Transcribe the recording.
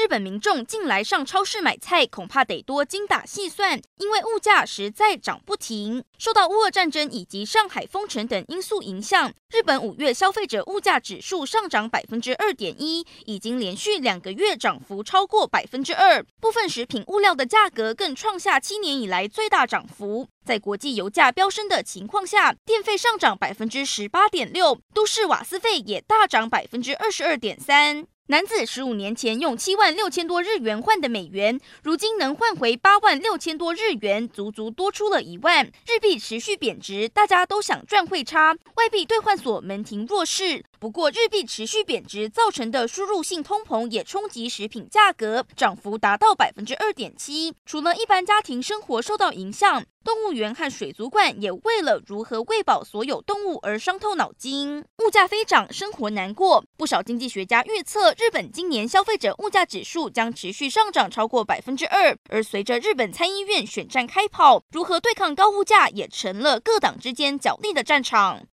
日本民众近来上超市买菜，恐怕得多精打细算，因为物价实在涨不停。受到乌俄战争以及上海封城等因素影响，日本五月消费者物价指数上涨百分之二点一，已经连续两个月涨幅超过百分之二。部分食品物料的价格更创下七年以来最大涨幅。在国际油价飙升的情况下，电费上涨百分之十八点六，都市瓦斯费也大涨百分之二十二点三。男子十五年前用七万六千多日元换的美元，如今能换回八万六千多日元，足足多出了一万。日币持续贬值，大家都想赚汇差，外币兑换所门庭若市。不过，日币持续贬值造成的输入性通膨也冲击食品价格，涨幅达到百分之二点七。除了一般家庭生活受到影响，动物园和水族馆也为了如何喂饱所有动物而伤透脑筋。物价飞涨，生活难过。不少经济学家预测，日本今年消费者物价指数将持续上涨超过百分之二。而随着日本参议院选战开跑，如何对抗高物价也成了各党之间角力的战场。